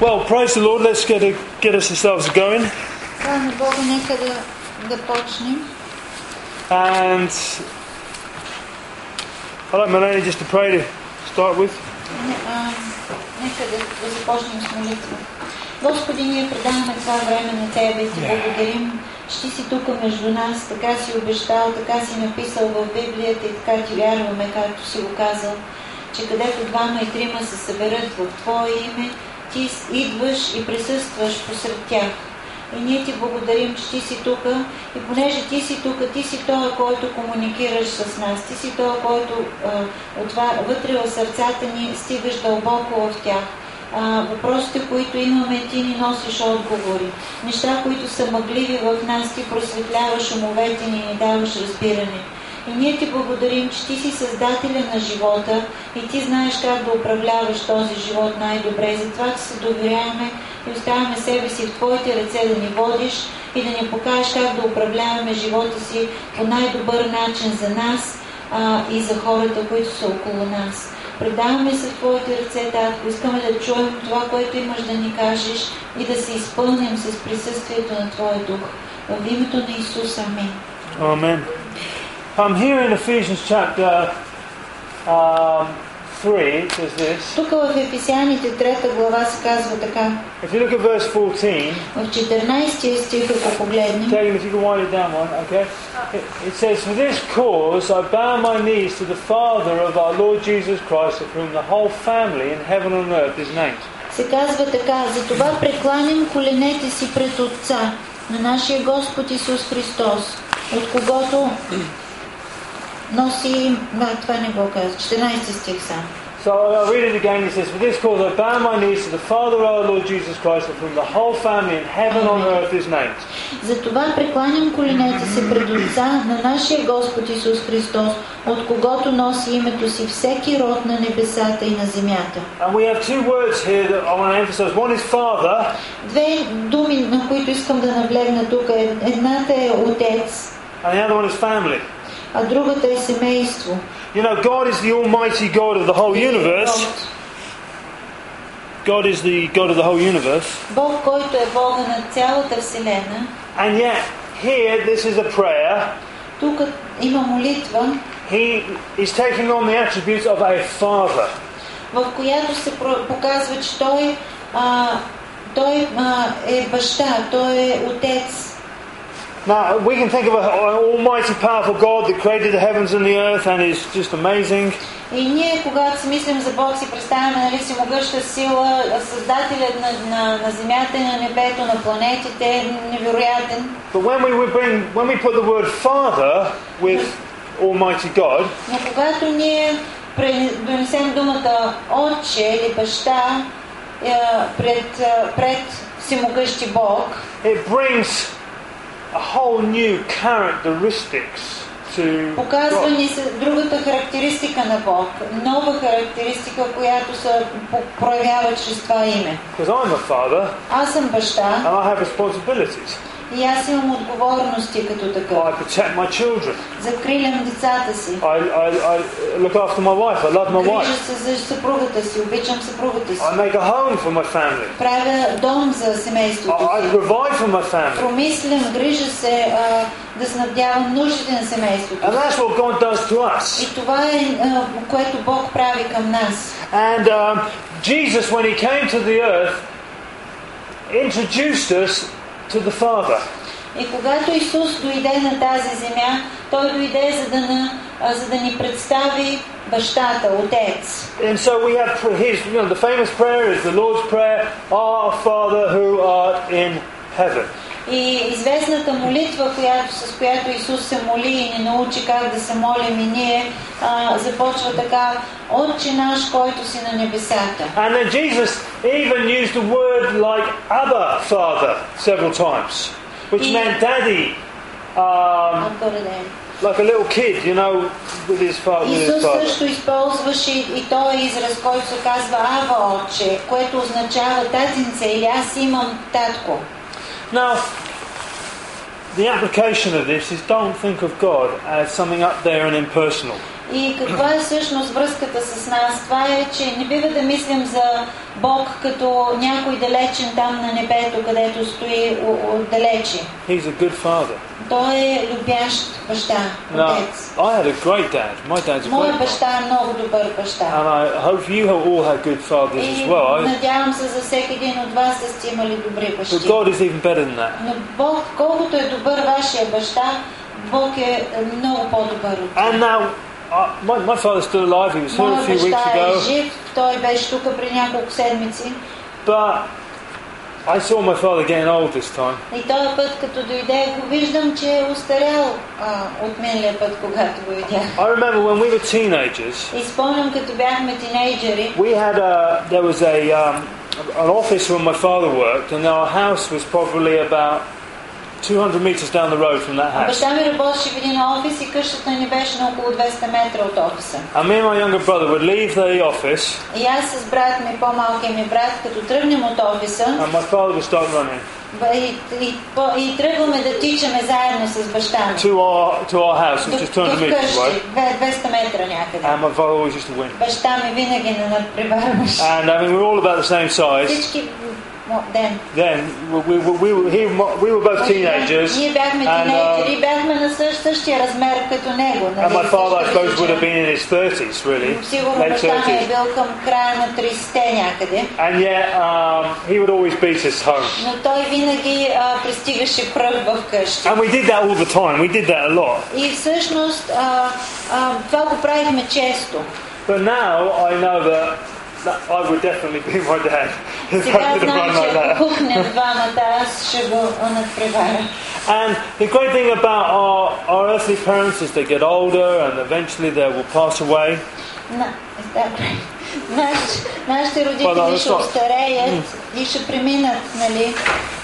Well, praise the Lord. Let's get, a, get us ourselves going. Слава на Бога, нека да, да почнем. And I'd like Melanie just to pray to start with. Не- а, Нека да, да започнем с молитва. Господи, ние предаваме това време на Тебе и Ти благодарим, че Ти си тук между нас, така си обещал, така си написал в Библията и така Ти вярваме, както си го казал, че където двама и трима се съберат в Твое име, Ти идваш и присъстваш посред тях. И ние ти благодарим, че ти си тук и понеже ти си тук, ти си той, който комуникираш с нас. Ти си той, който а, отва, вътре в сърцата ни стигаш дълбоко в тях. А, въпросите, които имаме, ти ни носиш отговори. Неща, които са мъгливи в нас, ти просветляваш умовете ни и ни даваш разбиране. И ние ти благодарим, че ти си създателя на живота и ти знаеш как да управляваш този живот най-добре. Затова ти се доверяваме и оставяме себе си в Твоите ръце да ни водиш и да ни покажеш как да управляваме живота си по най-добър начин за нас а, и за хората, които са около нас. Предаваме се в Твоите ръце, Татко. Искаме да чуем това, което имаш да ни кажеш и да се изпълним с присъствието на Твоя дух. В името на Исус, амин. Amen. Um, here in Ephesians chapter um, 3, it says this. Тук в Ефесяните 3 глава се казва така. If you look at verse 14, В 14 стих, ако погледнем, Tagan, if you can write it down one, okay? It, it says, For this cause I bow my knees to the Father of our Lord Jesus Christ, of whom the whole family in heaven and earth is named. се казва така. Затова прекланям коленете си пред Отца на нашия Господ Исус Христос, от когото носи... Това не го казва. 14 стих сам. So I'll read it again. It says, For this cause I bow my knees to the Father our Lord Jesus Christ, of whom the whole family in heaven and earth is named. Затова прекланям коленете си пред Отца на нашия Господ Исус Христос, от когото носи името си всеки род на небесата и на земята. And we have two words here that I want to emphasize. One is Father, Две думи, на които искам да наблегна тук. е- Едната е Отец, and the other one is family. а другата е семейство. You know, God is the Almighty God of the whole universe. Род. God is the God of the whole universe. Бог, който е Бога на цялата Вселена, And yet, here, this is a prayer. тук има молитва, He is taking on the attributes of a father. в която се про- показва, че Той, а, той а, е баща, Той е отец. Now, we can think of an almighty, powerful God that created the heavens and the earth and is just amazing. И ние, когато си мислим за Бог, си представяме нали, всемогъща сила, създателят на, на, на земята и на небето, на планетите, е невероятен. But when we, would bring, when we put the word Father with Almighty God, Но когато ние пре- донесем думата Отче или баща е, пред, е, пред всемогъщи Бог, it brings a whole new characteristics to показва God. ни се другата характеристика на Бог, нова характеристика, която се по- проявява чрез това име. Because I'm a father Аз съм баща and I have responsibilities. и аз имам отговорности като I такъв. protect my children. Закрилям децата си. I, I, I look after my wife. I love my Грижа wife. се за съпругата си, обичам съпругата си. I make a home for my family. Правя дом за I, семейството I си. provide for my family. Промислям, грижа се а, да снабдявам нуждите на семейството. And that's what God does to us. И това е а, което Бог прави към нас. And um, Jesus, when he came to the earth, introduced us to the Father. И когато Исус дойде на тази земя, Той дойде за да, на, а, за да ни представи бащата, Отец. And so we have pr- his, you know, the famous prayer is the Lord's Prayer, Our Father who art in heaven. И известната молитва, която, с която Исус се моли и ни научи как да се молим и ние, а, започва така, Отче наш, който си на небесата. And then Jesus even used a word like Abba Father several times, which He- meant daddy, um, like a little kid, you know, with his, fa- with his Исус father. също използваше и този израз, който се казва Ава Отче, което означава татинце или аз имам татко. Now, the application of this is don't think of God as something up there and impersonal. И каква е всъщност връзката с нас? Това е, че не бива да мислим за Бог като някой далечен там на небето, където стои отдалече. He's a good father. Той е любящ баща, Now, отец. I had a great dad. My dad's a great баща е много добър баща. And I hope you have all had good fathers as well. I, надявам се за всеки един от вас да сте имали добри бащи. but God is even better than that. Но Бог, колкото е добър вашия баща, Бог е много по-добър от And now, uh, my, my father's still alive. He was here a Моят few weeks баща е ago. жив, той беше тук при няколко седмици. But I saw my father getting old this time. И този път, като дойде, го виждам, че е устарял а, от миналия път, когато го видях. I remember when we were teenagers, И спомням, като бяхме тинейджери, we had a, there was a, um, an office where my father worked, and our house was probably about 200 metres down the road from that house. баща ми работеше в един офис и къщата ни беше на около 200 метра от офиса. And me and my younger brother would leave the office, И аз с брат ми, по-малкия ми брат, като тръгнем от офиса, and my father would start running б- и, и, по- и тръгваме да тичаме заедно с баща ми. to our, to our house, До, which is до 200 metres вкъщи, away. две- 200 метра някъде. And my father always used to win. Баща ми винаги не надпреварваше. And I mean, we were all about the same size. Всички м- ден. Then we, we, we, we, were, he, we were both teenagers, Ние бяхме and, тинейджери, uh, бяхме на същ, същия размер като него. and Нали? my father, I Същата suppose, would have височина. been in his 30s, really, Сигурно late баща ми е 30s. бил към края на 30-те някъде. And yet, um, he would always beat us home. Но той винаги а, пристигаше пръв в къщи. And we did that all the time. We did that a lot. И всъщност а, а, това го правихме често. But now I know that, That, I would definitely be my dad if I could have run like that. and the great thing about our, our earthly parents is they get older and eventually they will pass away. No, is that? наш, нашите Well, родители no, ще that's not- остареят и ще преминат, нали?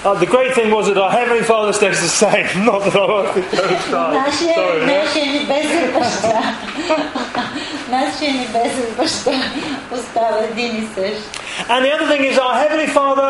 Uh, the great thing was that our Heavenly Father stays the same, not that our earthly parents die. Нашия, Sorry, yeah? нашия небесен баща. нашия небесен баща остава един и същ. And the other thing is our Heavenly Father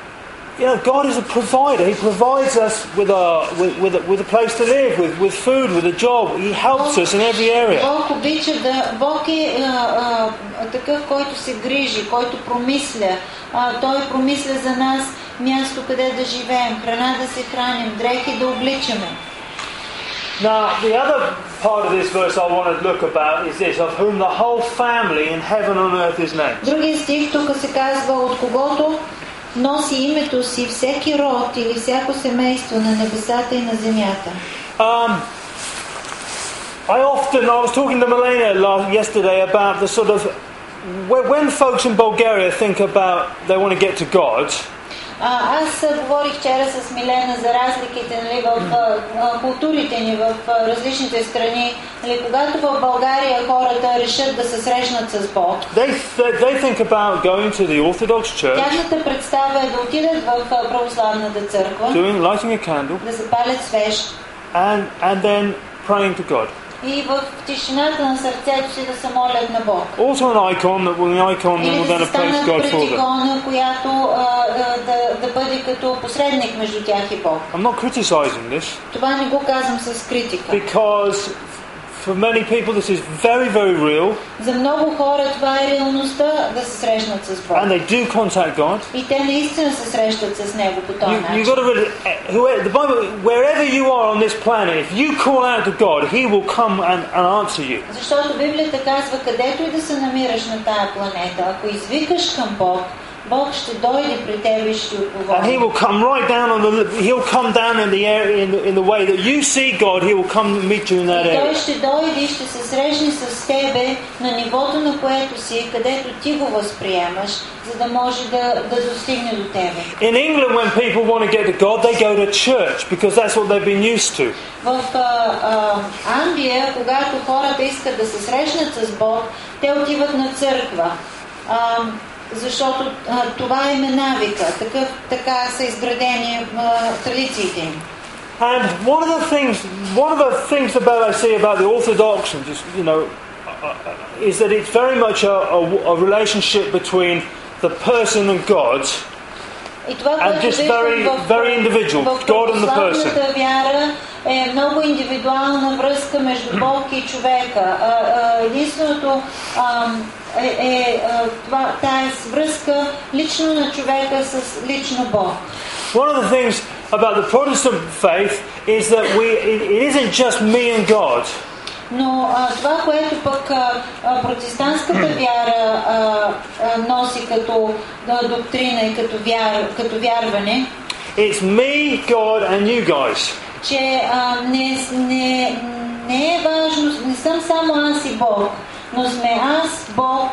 you know God is a provider he provides us with a with, with, a, with a place to live with, with food with a job he helps us in every area Бог обича да... Бог е а, а, такъв, който се грижи, който промисля. А, той промисля за нас място, къде да живеем, храна да се храним, дрехи да обличаме. now the other part of this verse I want to look about is this of whom the whole family in heaven and earth is named Другия стих тук се казва, от когото носи името си всеки род или всяко семейство на небесата и на земята. Um, I often, I was talking to Milena last, yesterday about the sort of, when when folks in Bulgaria think about they want to get to God, А, аз говорих вчера с Милена за разликите нали, в а, културите ни в а, различните страни. Нали, когато в България хората решат да се срещнат с Бог, they, th- they think about going to the Orthodox Church, тяхната представа е да отидат в православната църква, doing, lighting a candle, да запалят свещ and, and then praying to God. и в тишината на сърцето си да се молят на Бог. Also an icon that will the icon then Или will да then се approach станат God пред for them. икона, която а, да, да, да бъде като посредник между тях и Бог. I'm not criticizing this Това не го казвам с критика. because for many people this is very, very real За много хора това е реалността да се срещнат с Бог. and they do contact God. И те наистина се срещат с Него по този You, you начин. got to really, eh, whoever, the Bible, wherever you are on this planet, if you call out to God, He will come and, and answer you. Защото Библията казва, където и да се намираш на тая планета, ако извикаш към Бог, Бог ще дойде при теб и ще ти And He отговори. will come right down on the, He'll come down in the area, in the, in the way that you see God, He will come and meet you in that И Той area. ще дойде и ще се срещне с тебе на нивото, на което си, където ти го възприемаш, за да може да, да достигне до тебе. In England, when people want to get to God, they go to church because that's what they've been used to. В а, а, Англия, когато хората искат да се срещнат с Бог, те отиват на църква. А, защото а, това им е навика, такъв, така са изградени а, традициите им. And one of the things, one of the things about I see about the Orthodox, and just you know, uh, uh, is that it's very much a, a, a relationship between the person and God. И това, And което just виждам very- в, very individual, в God and the person. православната вяра е много индивидуална връзка между Бог и човека. А, а, единственото а, е, е а, това, тая връзка лично на човека с лично Бог. One of the things about the Protestant faith is that we it, it isn't just me and God. Но а, това, което пък а, а, протестантската вяра а, а, носи като а, доктрина и като, вяр, като вярване, It's me, God, and you guys. че а, не, не, не е важно, не съм само аз и Бог, но сме аз, Бог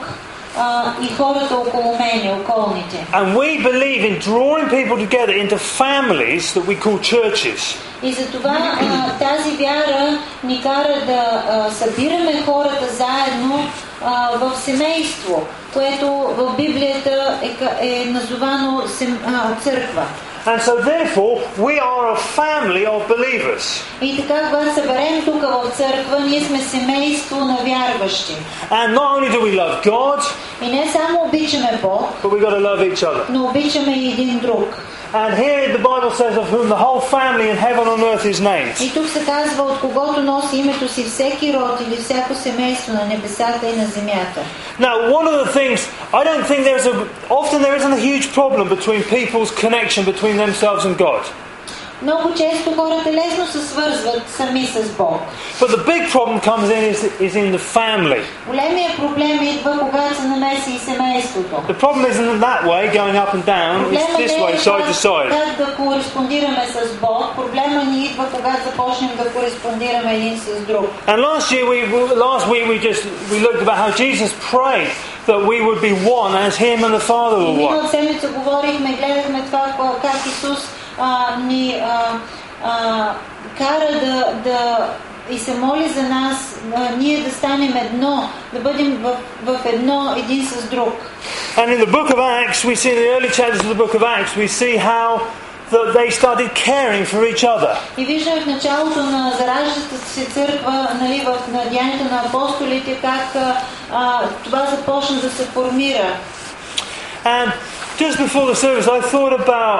и хората около мене, околните. And we believe in drawing people together into families that we call churches. И затова а, тази вяра ни кара да а, събираме хората заедно а, в семейство, което в Библията е, ка- е назовано сем, а, църква. And so, therefore, we are a family of believers. И така, когато съберем тук в църква, ние сме семейство на вярващи. And not only do we love God, И не само обичаме Бог, but we've got to love each other. но обичаме и един друг. And here the Bible says of whom the whole family in heaven and earth is named. И тук се казва, от когото носи името си всеки род или всяко семейство на небесата и на земята. Now, one of the things I don't think there's a often there isn't a huge problem between people's connection between themselves and God. Много често хората лесно се свързват сами с Бог. But the big problem comes in is, is in the family. Големия проблем идва, когато се намеси и семейството. The problem isn't that way, going up and down. It's Проблема this не way, е side to как, side. как да кореспондираме с Бог. Проблема ни идва, когато започнем да кореспондираме един с друг. And last year, we last week we just we looked about how Jesus prayed that we would be one as Him and the Father И were one. миналата седмица говорихме, гледахме това, ко- как Исус а, ни а, а, кара да, да и се моли за нас, а, ние да станем едно, да бъдем в, в едно един с друг. And in the book of Acts, we see in the early chapters of the book of Acts, we see how that they started caring for each other. И виждаме в началото на зараждащата се църква, нали, в на Деянието на апостолите, как а, а, това започна да се формира. And just before the service, I thought about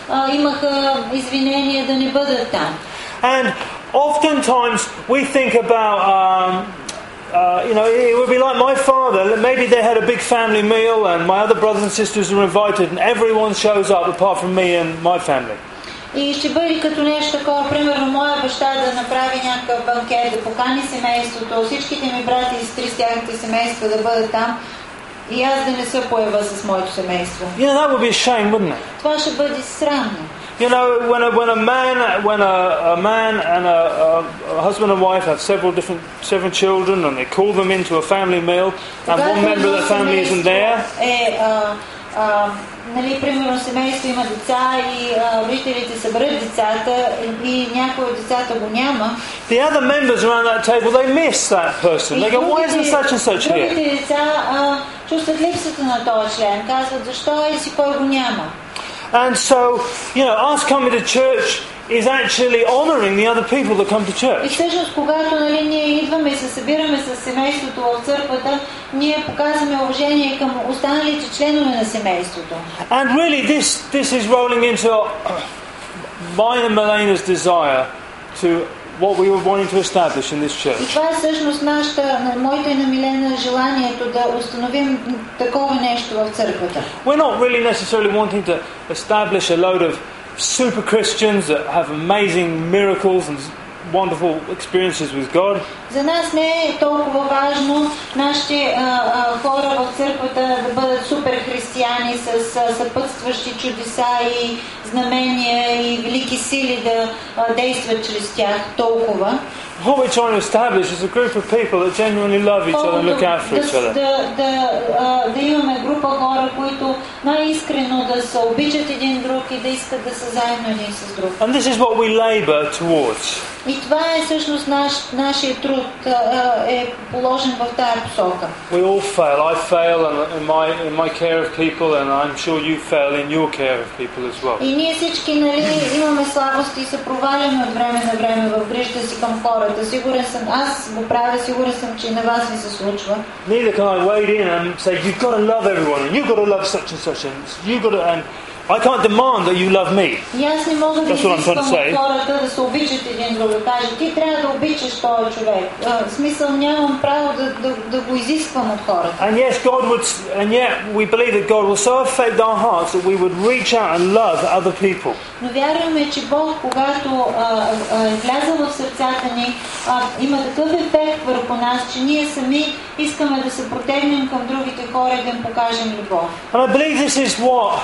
имаха извинения да не бъдат там. And oftentimes we think about, um, uh, you know, it would be like my father. Maybe they had a big family meal, and my other brothers and sisters are invited, and everyone shows up apart from me and my family. И ще бъде като нещо такова, примерно моя баща да направи някакъв банкет, да покани семейството, всичките ми брати и сестри с тяхните семейства да бъдат там и аз да не се поява с моето семейство. You know, that would be a shame, wouldn't it? Това ще бъде срамно. You know, when a, when a man, when a, a man and a, a, a husband and wife have several different, seven children, and they call them into a family meal, and Когато one member of едно the family isn't семейство there, Е, а, а, нали, примерно семейство има деца и а, родителите съберат децата и някой от децата го няма. the other members around that table they miss that person. They go, "Why isn't such and such here?" Другите деца а, чувстват липсата на този член. Казват, защо и си кой го няма. And so, you know, us coming to church is actually honoring the other people that come to church. And really this, this is rolling into uh, my and Milena's desire to what we were wanting to establish in this church. We're not really necessarily wanting to establish a load of super Christians that have amazing miracles and wonderful experiences with God. За нас не е толкова важно нашите а, а, хора в църквата да бъдат супер християни събрани с а, съпътстващи чудеса и знамения и велики сили да а, действат чрез тях толкова. What we're trying to establish is a group of people that genuinely love each other and look out for да, each other. да, да, а, да имаме група хора, които най-искрено да се обичат един друг и да искат да са заедно един с друг. And this is what we labour towards. И това е всъщност наш, нашия труд а, а, е положен в тая посока. We all fail. I fail in, in, my, in my care of people, and I'm sure you fail in your care of people as well. И ние всички нали, имаме слабости и се проваляме от време на време в грижата си към хората. Сигурен съм, аз го правя, сигурен съм, че и на вас ви се случва. Neither can I wade in and say, you've got to love everyone, and you've got to love such and such, and you've got to, and I can't demand that you love me. И аз не мога да That's what I'm trying to изисквам say. от хората да се обичат един друг, да кажа, ти трябва да обичаш този човек. А, в смисъл нямам право да, да, да го изисквам от хората. And yes, God would, and yet we believe that God will so affect our hearts that we would reach out and love other people. Но вярваме, че Бог, когато а, а, е влязъл в сърцата ни, а, има такъв ефект върху нас, че ние сами искаме да се протегнем към другите хора и да им покажем любов. And I believe this is what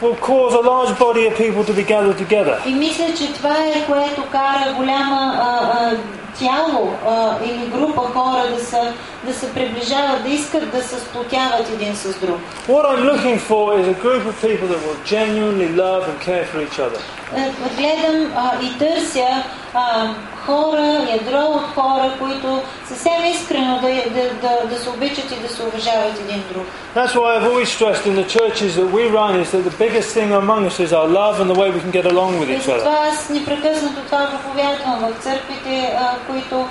will cause a large body of people to be gathered together. И мисля, че това е което кара голяма а, а, тяло а, или група хора да се, да се приближават, да искат да се сплотяват един с друг. What I'm looking for is a group of people that will genuinely love and care for each other. Е, Гледам а, и търся а, хора, ядро от хора, които съвсем искрено да, да, да, да се обичат и да се уважават един друг. That's why I've always stressed in the churches that we run is that the biggest thing among us is our love and the way we can get along with each other. аз непрекъснато това проповядвам в църквите, а, които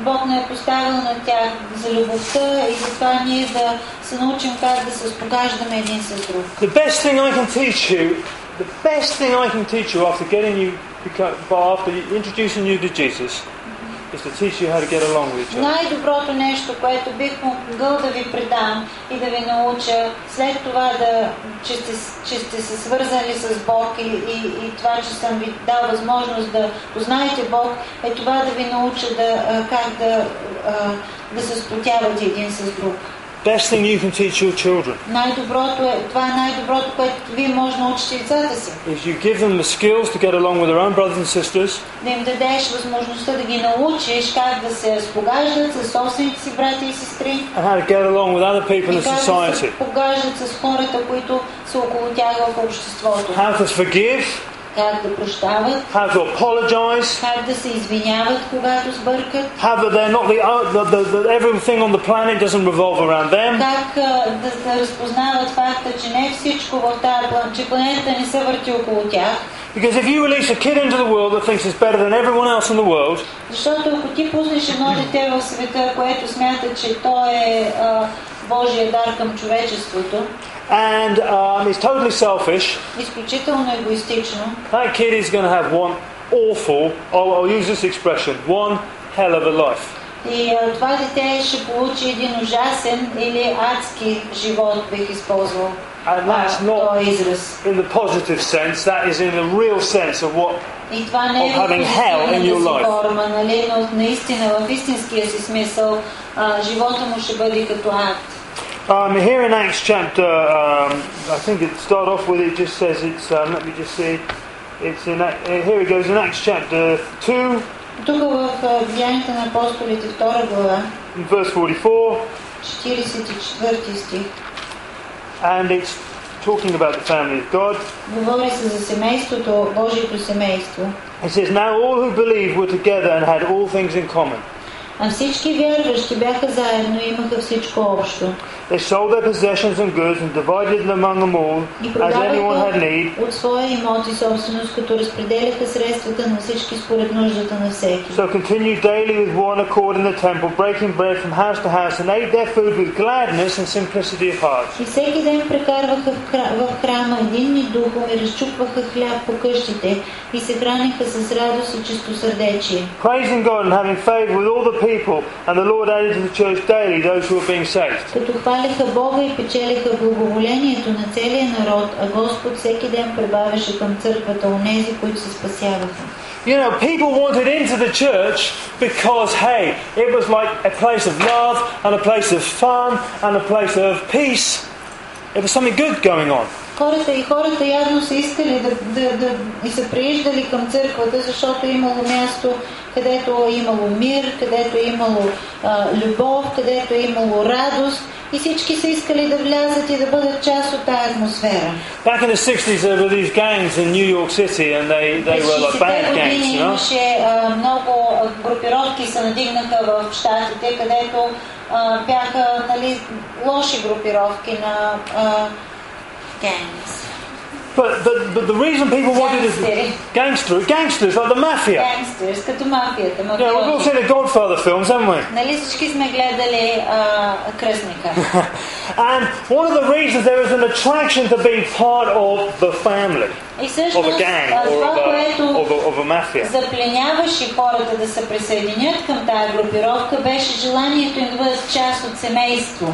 Бог не е поставил на тях за любовта и затова ние да се научим как да се спогаждаме един с друг. The best thing I can teach you, the best thing I can teach you after getting you, after introducing you to Jesus, is to teach you how to get along with each other. Най-доброто нещо, което бих могъл да ви предам и да ви науча, след това да, че, сте, че сте се свързали с Бог и, и, и това, че съм ви дал възможност да познаете Бог, е това да ви науча да, а, как да, а, да се сплотявате един с друг. Best thing you can teach your children Най-доброто е, това е най-доброто, което вие може да научите децата си. is you give them the skills to get along with their own brothers and sisters, Да им дадеш възможността да ги научиш как да се спогаждат с собствените си брати и сестри and how to get along with other people и in как да society. се погаждат с хората, които са около тях в обществото. How to forgive, Как да прощават, how to apologise, как да се извиняват, когато сбъркат, how that they're not the, the, the, the everything on the planet doesn't revolve around them. как а, да, да разпознават факта, че не всичко в тази план, че планетата не се върти около тях. Because if you release a kid into the world that thinks it's better than everyone else in the world, Защото ако ти пуснеш едно дете в света, което смята, че то е а, Божия дар към човечеството, and um, is totally selfish, изключително егоистично, that kid is going to have one awful, I'll, I'll use this expression, one hell of a life. И а, това дете ще получи един ужасен или адски живот, бих използвал And that's а, not този израз. in the positive sense, that is in the real sense of what И това не е of having в hell in your позитивната си life. форма, нали, но наистина в истинския си смисъл а, живота му ще бъде като ад. Um, here in Acts chapter, um, I think it start off with it just says it's. Um, let me just see. It's in. Ac- uh, Here it goes in Acts chapter two, Тук в а, Деяните на апостолите, втора глава, in verse forty-four, 44 стих, and it's talking about the family of God. говори се за семейството, Божието семейство. It says, "Now all who believed were together and had all things in common. А всички вярващи бяха заедно и имаха всичко общо. They sold their possessions and goods and divided them among them all, И as anyone had продаваха need. от своя имот и собственост, като разпределяха средствата на всички според нуждата на всеки. So continued daily with one accord in the temple, breaking bread from house to house, and ate their food with gladness and simplicity of heart." И всеки ден прекарваха в, хра... в храма единни духом и разчупваха хляб по къщите и се храниха с радост и чистосърдечие. praising God and having favour with all the people, and the Lord added to the church daily those who were being saved. Като хваляха Бога и печелиха благоволението на целия народ, а Господ всеки ден прибавяше към църквата онези, които се спасяваха. You know, people wanted into the church because, hey, it was like a place of love and a place of fun and a place of peace. It was something good going on. Хората и хората явно са искали да, да, да и са прииждали към църквата, защото е имало място, където е имало мир, където е имало а, любов, където е имало радост и всички са искали да влязат и да бъдат част от тази атмосфера. Back in the 60s, there were these gangs in New York City, and they, they were like 60-те bad gangs, you know? имаше а, много групировки се надигнаха в щатите, където а, бяха нали, лоши групировки на а, gangs. But, but, but the reason people wanted to Gangster. gangster, gangsters like the mafia. Gangsters, като мафията, Yeah, we've all мафиози. seen the Godfather films, haven't we? Нали всички сме гледали а, кръстника? And one of the reasons there is an attraction to being part of the family, И of всъщност a gang, а, or това, of a, което of a, of a mafia. запленяваше хората да се присъединят към тая групировка, беше желанието им да бъдат част от семейство.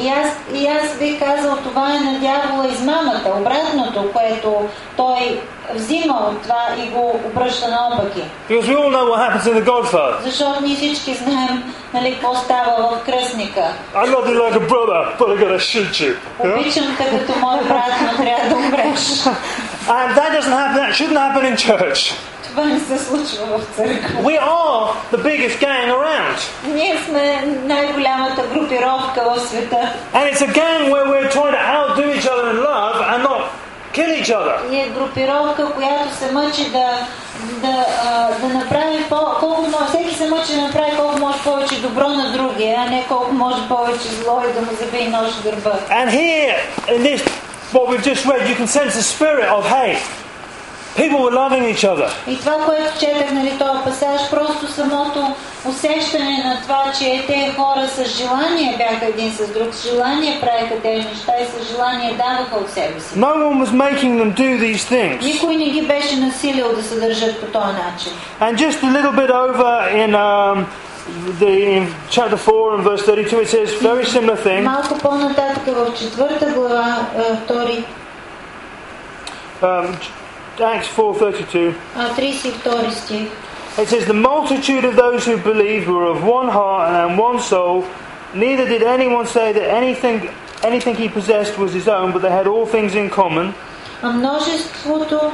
И аз, и аз бих казал, това е на дявола измамата, обратното, което той взима от това и го обръща наопаки. Защото ние всички знаем нали, какво става в кръстника. I love you like a brother, but shoot you. Обичам те като мой брат, но трябва да умреш. And that doesn't happen, that shouldn't happen in church. Това не се случва в църква. We are the biggest gang around. Ние сме най-голямата групировка в света. And it's a gang where we're trying to outdo each other in love and not kill each other. И е групировка, която се мъчи да, да, а, да направи по, колко може, всеки се мъчи да направи колко може повече добро на другия, а не колко може повече зло и да му забие нож в гърба. And here, in this, what we've just read, you can sense the spirit of, hey, people were loving each other. И това, което четах, нали, този пасаж, просто самото усещане на това, че те хора с желание бяха един с друг, с желание правиха тези неща и с желание даваха от себе си. No one was making them do these things. Никой не ги беше насилил да се държат по този начин. And just a little bit over in, um, the, in chapter 4 and verse 32, it says very similar thing. Малко по-нататък в четвърта глава, е, втори, Um, Acts 4:32. а, 32 стих. It says, The multitude of those who believed were of one heart and one soul. Neither did anyone say that anything, anything he possessed was his own, but they had all things in common. А множеството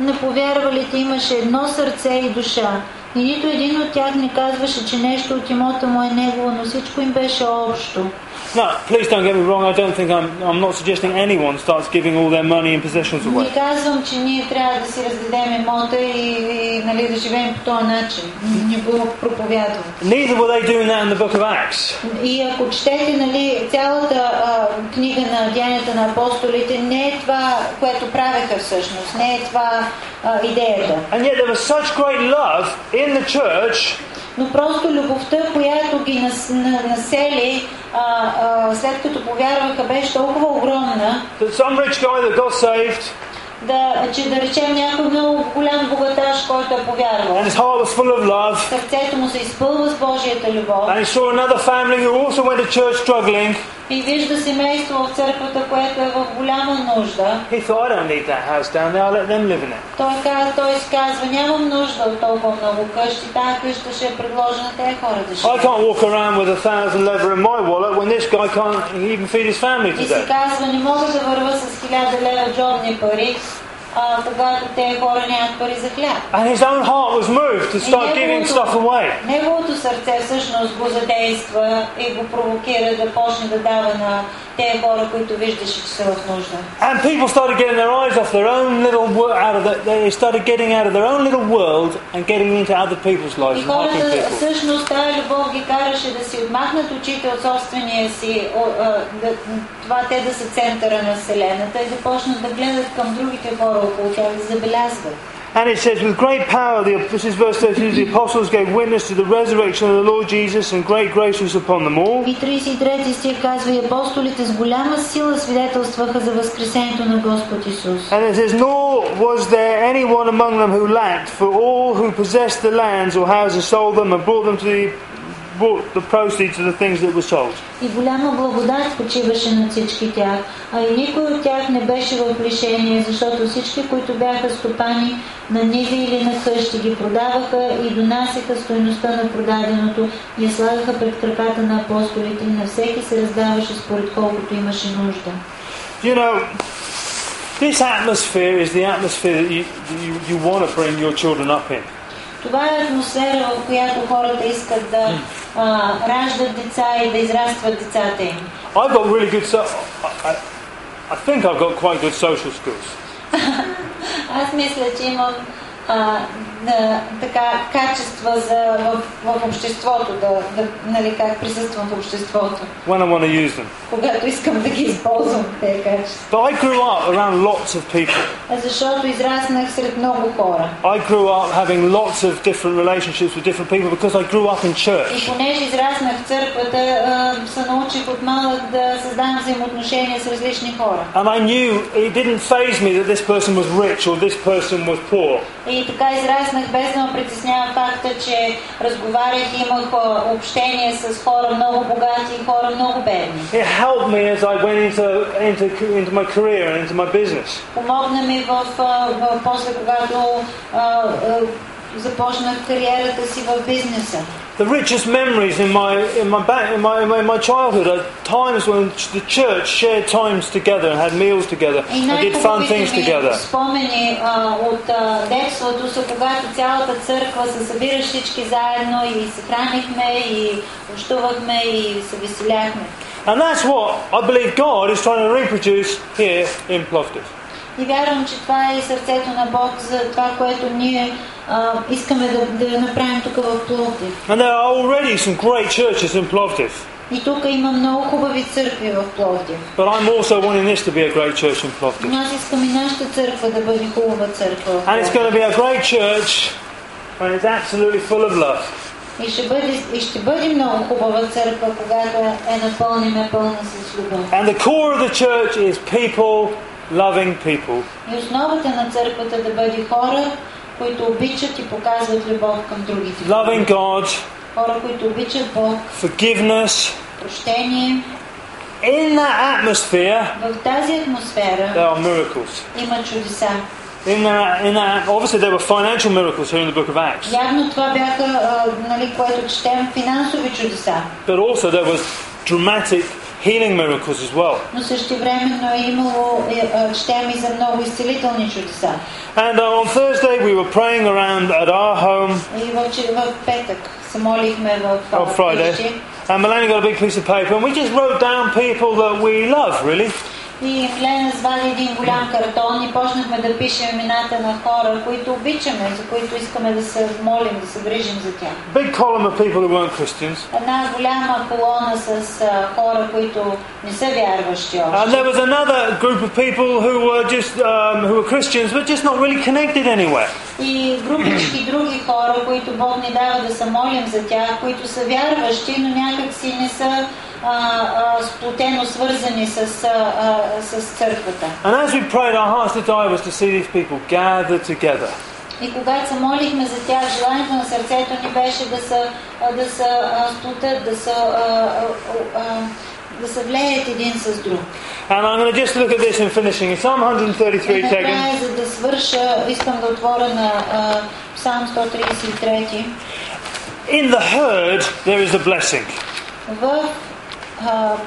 на повярвалите имаше едно сърце и душа. И нито един от тях не казваше, че нещо от имота му е негово, но всичко им беше общо. Now, please don't get me wrong. I don't think I'm, I'm not suggesting anyone starts giving all their money and possessions away. Не казвам, че ние трябва да си раздадем имота и, и нали, да живеем по този начин. Не го проповядвам. Neither were they doing that in the book of Acts. И ако четете нали, цялата а, книга на Деянията на апостолите, не е това, което правеха всъщност, не е това а, идеята. And yet there was such great love in the church Но просто любовта, която ги нас, на, насели, а, а, след като повярваха, беше толкова огромна, да, че да речем някой много голям богаташ, който е повярвал. and his heart was full of love, Сърцето му се изпълва с Божията любов and he saw another family who also went to church struggling. И вижда семейство в църквата, което е в голяма нужда. He thought, I don't need that house down there, I'll let them live in it. Той, казва, той си казва, нямам нужда от толкова много къщи, тази къща ще е предложена тези хора да I живеят. can't walk around with a thousand leather in my wallet when this guy can't even feed his family И си today. казва, не мога да върва с хиляда лева джобни пари, а, когато тези хора нямат пари за хляб. And his own heart was moved to И start giving stuff away. неговото сърце всъщност го задейства и го провокира да почне да дава на тези хора, които виждаше, че са в нужда. And people started getting their eyes off their own little wo- out of the, they started getting out of their own little world and getting into other people's lives И and helping хората people. всъщност тази любов ги караше да си отмахнат очите от собствения си, о, а, да, това те да са центъра на Вселената и да почнат да гледат към другите хора около тях, да забелязват. And it says, with great power, the, this is verse 32, the apostles gave witness to the resurrection of the Lord Jesus, and great grace was upon them all. И 33 стих казва, и апостолите с голяма сила свидетелстваха за възкресението на Господ Исус. And it says, Nor was there anyone among them who lacked, for all who possessed the lands or houses sold them and brought them to the brought the proceeds of the things that were sold. И голяма благодат почиваше на всички тях. А и никой от тях не беше в лишение, защото всички, които бяха стопани на ниви или на къщи, ги продаваха и донасяха стойността на продаденото, я слагаха пред краката на апостолите и на всеки се раздаваше според колкото имаше нужда. You know, this atmosphere is the atmosphere that you, you, you want to bring your children up in. Това е атмосфера, в която хората искат да а, раждат деца и да израстват децата им. I've got really good. So- I, I, I think I've got quite good social skills. Аз мисля, че имам а, да, така, качества за, в, в обществото, да, да, нали, как присъствам в обществото, when I want to use them. когато искам да ги използвам тези качества. But I grew up around lots of people. Защото израснах сред много хора. I grew up having lots of different relationships with different people because I grew up in И church. понеже израснах в църквата, а, се научих от малък да създавам взаимоотношения с различни хора. And I knew it didn't phase me that this person was rich or this person was poor. И така израснах без да ме притеснява факта, че разговарях и имах общение с хора много богати и хора много бедни. It helped me as I went into, into, into my career and into my business. Помогна ми в, а, в после, когато започнах кариерата си в бизнеса. The richest memories in my, in my, back, in my, in my, in my childhood are times when the church shared times together and had meals together И and did fun things най-хубавите ми together. спомени а, от а, детството са когато цялата църква се събира всички заедно и се хранихме и общувахме и се веселяхме. And that's what I believe God is trying to reproduce here in Plovdiv. И вярвам, че това е и сърцето на Бог за това, което ние а, искаме да, да направим тук в Пловдив. And there are already some great churches in Plovdiv. И тук има много хубави църкви в Пловдив. But I'm also wanting this to be a great church in Plovdiv. Но аз искам и нашата църква да бъде хубава църква. в And it's Пловдив. going to be a great church when it's absolutely full of love. И ще, бъде, и ще бъде много хубава църква, когато е напълнена пълна с любов. And the core of the church is people loving people. И основата на църквата да бъде хора, които обичат и показват любов към другите. Loving God, Хора, които обичат Бог, forgiveness. прощение. In that atmosphere, В тази атмосфера there are miracles. има чудеса. In that, in that, obviously, there were financial miracles here in the book of Acts. Явно това бяха, а, нали, което четем, финансови чудеса. But also, there was dramatic healing miracles as well. Но същевременно е имало, е, а, четем и за много изцелителни чудеса. And uh, on Thursday, we were praying around at our home И в, че- в петък се молихме в а, on Friday. къщи. And Melanie got a big piece of paper, and we just wrote down people that we love, really. И Милена звали един голям картон и почнахме да пишем имената на хора, които обичаме, за които искаме да се молим, да се грижим за тях. Big column of people who weren't Christians. Една голяма колона с хора, които не са вярващи And още. there was another group of people who were just um, who were Christians, but just not really connected anywhere. И групички други хора, които Бог ни дава да се молим за тях, които са вярващи, но някак си не са сплотено свързани с, а, а, с църквата. And as we prayed, our heart's desire was to see these people gather together. И когато се молихме за тях, желанието на сърцето ни беше да се, а, да се а, сплотят, да се, а, а, а, да се влеят един с друг. And I'm going to just look at this in finishing. In Psalm И 133, taken, накрая, за да свърша, искам да отворя на а, Псалм 133. in the herd there is a blessing. В а,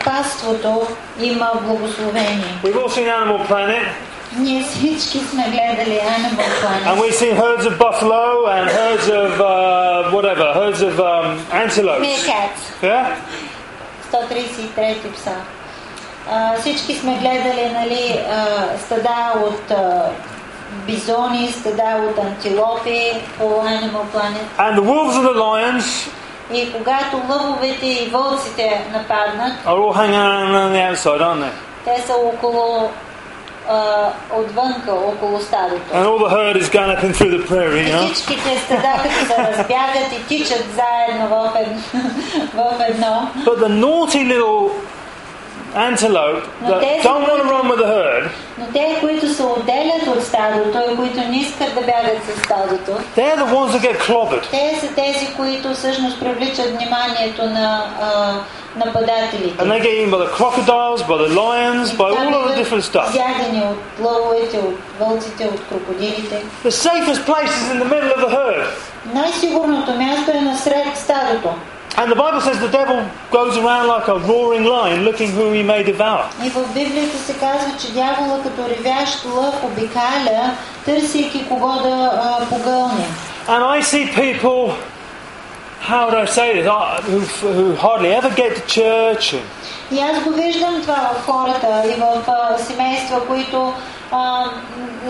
паството има благословение. We've all seen Animal Planet, Ние всички сме гледали Animal and Planet. we've seen herds of buffalo and herds of uh, whatever, herds of um, antelopes. Meerkats, Yeah. 133 пса. А, всички сме гледали нали, а, стада от а, бизони, стада от антилопи по Animal Planet. And the wolves and the lions И когато лъвовете и вълците нападнат, are all hanging around on the outside, aren't they? те са около а, отвънка, около стадото. And all the herd is galloping through the prairie, you И know. всичките стада, като се разбягат и тичат заедно в едно, в едно. But the naughty little antelope No, that there's don't a- want to run with the herd, Но те, които се отделят от стадото и които не искат да бягат с стадото, they're the ones that get clobbered. те са тези, които всъщност привличат вниманието на а, нападателите. And they get eaten by the crocodiles, by the lions, И by там all of the биват different stuff. Изядени от лъвовете, от вълците, от крокодилите. The safest place is in the middle of the herd. Най-сигурното място е насред стадото. And the Bible says the devil goes around like a roaring lion looking whom he may devour. И в Библията се казва, че дявола като ревящ лъв обикаля, търсейки кого да а, погълне. And I see people, how would I say this, uh, who, who hardly ever get to church. And, И аз го виждам това в хората и в а, семейства, които а, м,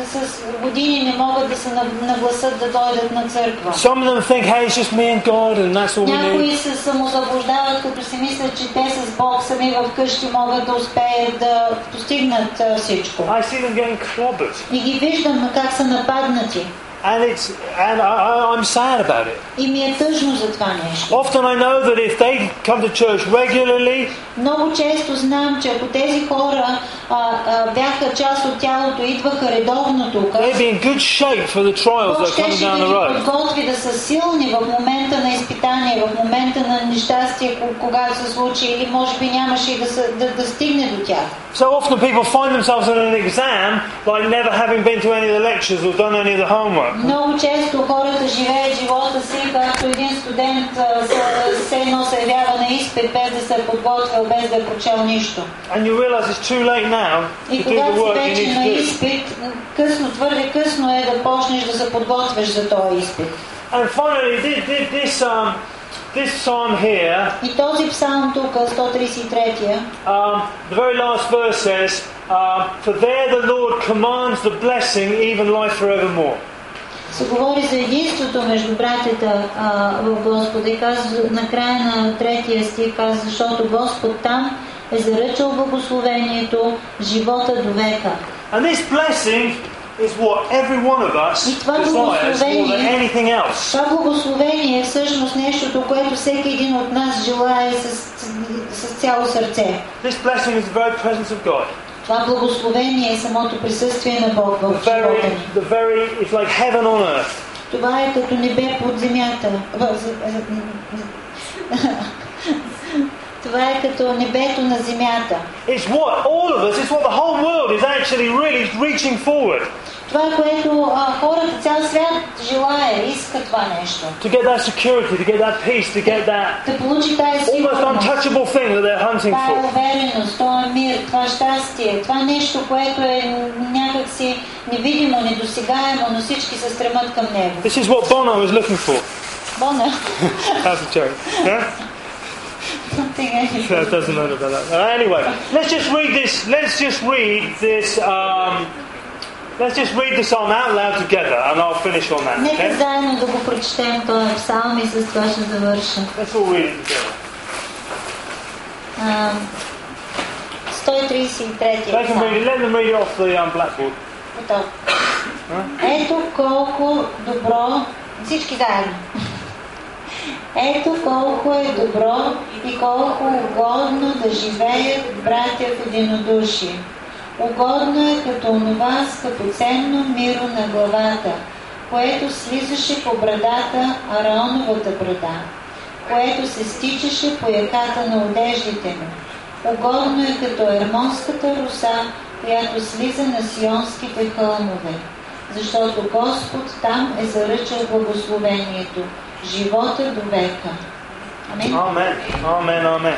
с години не могат да се наг- нагласат да дойдат на църква. some of them think, hey, it's just me and God and that's all we need. Някои се самозаблуждават, като си мислят, че те с Бог сами в къщи могат да успеят да постигнат всичко. I see them getting clobbered. И ги виждам как са нападнати. And, it's, and I, I'm sad about it. И ми е тъжно за това нещо. Often I know that if they come to church regularly, Много често знам, че ако тези хора бяха част от тялото, идваха редовно тук, they'd be in good shape for the trials Бог that are coming щеше down да the ги road. подготви да са силни в момента на изпитание, в момента на нещастие, ко- когато се случи, или може би нямаше и да, се, да, да стигне до тях. So often people find themselves in an exam like never having been to any of the lectures or done any of the homework. Много често хората живеят живота си, както един студент се- едно се явява на изпит, без да се е подготвил, без да е прочел нищо. And you realise it's too late now И to do the когато си work you вече need на to do. изпит, късно, твърде късно е да почнеш да се подготвяш за този изпит. And finally, thi- thi- this, um, this psalm here, И този псалм тук, 133-я, um, the very last verse says, uh, For there the Lord commands the blessing, even life forevermore. се говори за единството между братята а, в Господа и казва, накрая на третия стих казва, защото Господ там е заръчал благословението, живота до века. And this blessing is what every one of us desires more than благословение- anything else. Това благословение е всъщност нещото, което всеки един от нас желае с, с цяло сърце. This blessing is the very presence of God. Това благословение е самото присъствие на Бог в живота ни. the very, it's like heaven on earth. Това е като небе под земята. Това е като небето на земята. It's what all of us, it's what the whole world is actually really reaching forward Това е което а, хората, цял свят желая, иска това нещо. to get that security, to get that peace, to get that Да получи тази almost сигурност, untouchable thing that they're hunting тая for. увереност, това мир, това щастие, това нещо, което е някакси невидимо, недосегаемо, но всички се стремат към него. This is what Bono is looking for. Бона, That's a joke. Yeah? That doesn't know about that. Uh, anyway, let's just read this. Let's just read this. Um, let's just read the psalm out loud together, and I'll finish on that. Нека Okay? заедно да го прочетем този псалм и с това ще завърша. Let's all read it together. А, 133 They can read it. Let them read it off the um, blackboard. Готов. Ето колко добро, всички заедно. Ето колко е добро и колко угодно да живеят братя в единодушие. Угодно е като онова скъпоценно миро на главата, което слизаше по брадата Араоновата брада, което се стичаше по яката на одеждите му. Угодно е като ермонската руса, която слиза на сионските хълмове, защото Господ там е заръчал благословението, живота до века. Амен. Амен. Амен. Амен.